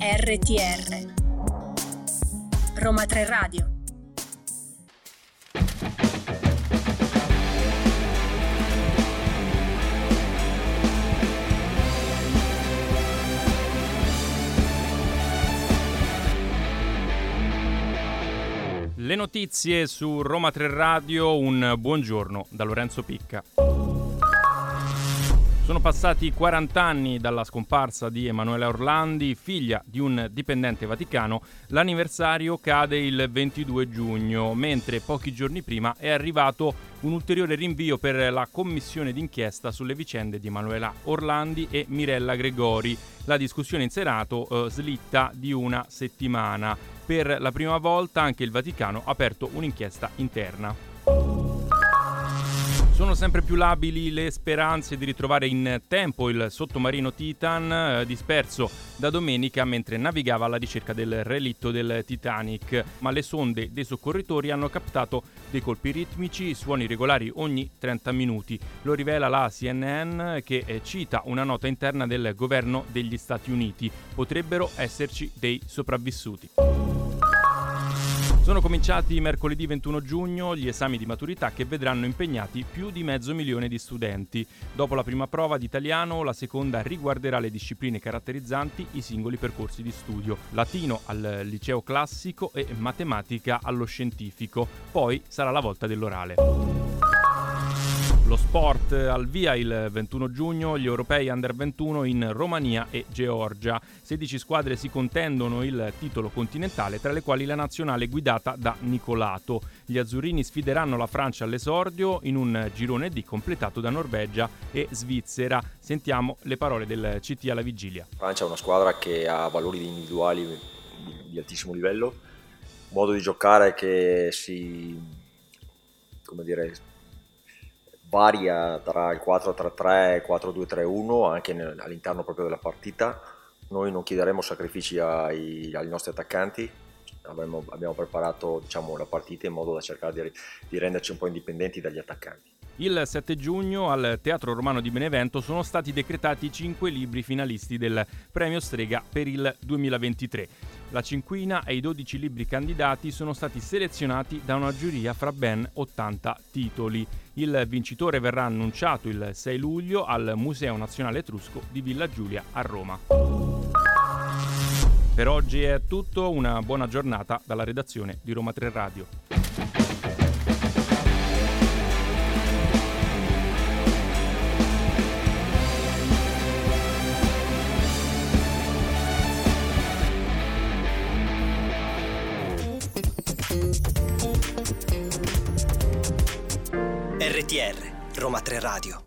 RTR Roma 3 Radio Le notizie su Roma 3 Radio, un buongiorno da Lorenzo Picca. Sono passati 40 anni dalla scomparsa di Emanuela Orlandi, figlia di un dipendente vaticano. L'anniversario cade il 22 giugno, mentre pochi giorni prima è arrivato un ulteriore rinvio per la commissione d'inchiesta sulle vicende di Emanuela Orlandi e Mirella Gregori. La discussione in Senato eh, slitta di una settimana per la prima volta anche il Vaticano ha aperto un'inchiesta interna. Sono sempre più labili le speranze di ritrovare in tempo il sottomarino Titan eh, disperso da domenica mentre navigava alla ricerca del relitto del Titanic, ma le sonde dei soccorritori hanno captato dei colpi ritmici, suoni regolari ogni 30 minuti. Lo rivela la CNN che eh, cita una nota interna del governo degli Stati Uniti. Potrebbero esserci dei sopravvissuti. Sono cominciati mercoledì 21 giugno gli esami di maturità che vedranno impegnati più di mezzo milione di studenti. Dopo la prima prova di italiano, la seconda riguarderà le discipline caratterizzanti i singoli percorsi di studio, latino al liceo classico e matematica allo scientifico. Poi sarà la volta dell'orale. Lo sport al via il 21 giugno, gli europei under 21 in Romania e Georgia. 16 squadre si contendono il titolo continentale, tra le quali la nazionale guidata da Nicolato. Gli azzurrini sfideranno la Francia all'esordio in un girone D completato da Norvegia e Svizzera. Sentiamo le parole del CT alla vigilia. Francia è una squadra che ha valori individuali di altissimo livello, modo di giocare che si come dire, varia tra il 4-3-3 e il 4-2-3-1 anche nel, all'interno proprio della partita. Noi non chiederemo sacrifici ai, ai nostri attaccanti, Avremo, abbiamo preparato diciamo, la partita in modo da cercare di, di renderci un po' indipendenti dagli attaccanti. Il 7 giugno al Teatro Romano di Benevento sono stati decretati i 5 libri finalisti del Premio Strega per il 2023. La cinquina e i 12 libri candidati sono stati selezionati da una giuria fra ben 80 titoli. Il vincitore verrà annunciato il 6 luglio al Museo Nazionale Etrusco di Villa Giulia a Roma. Per oggi è tutto, una buona giornata dalla redazione di Roma 3 Radio. RTR Roma 3 Radio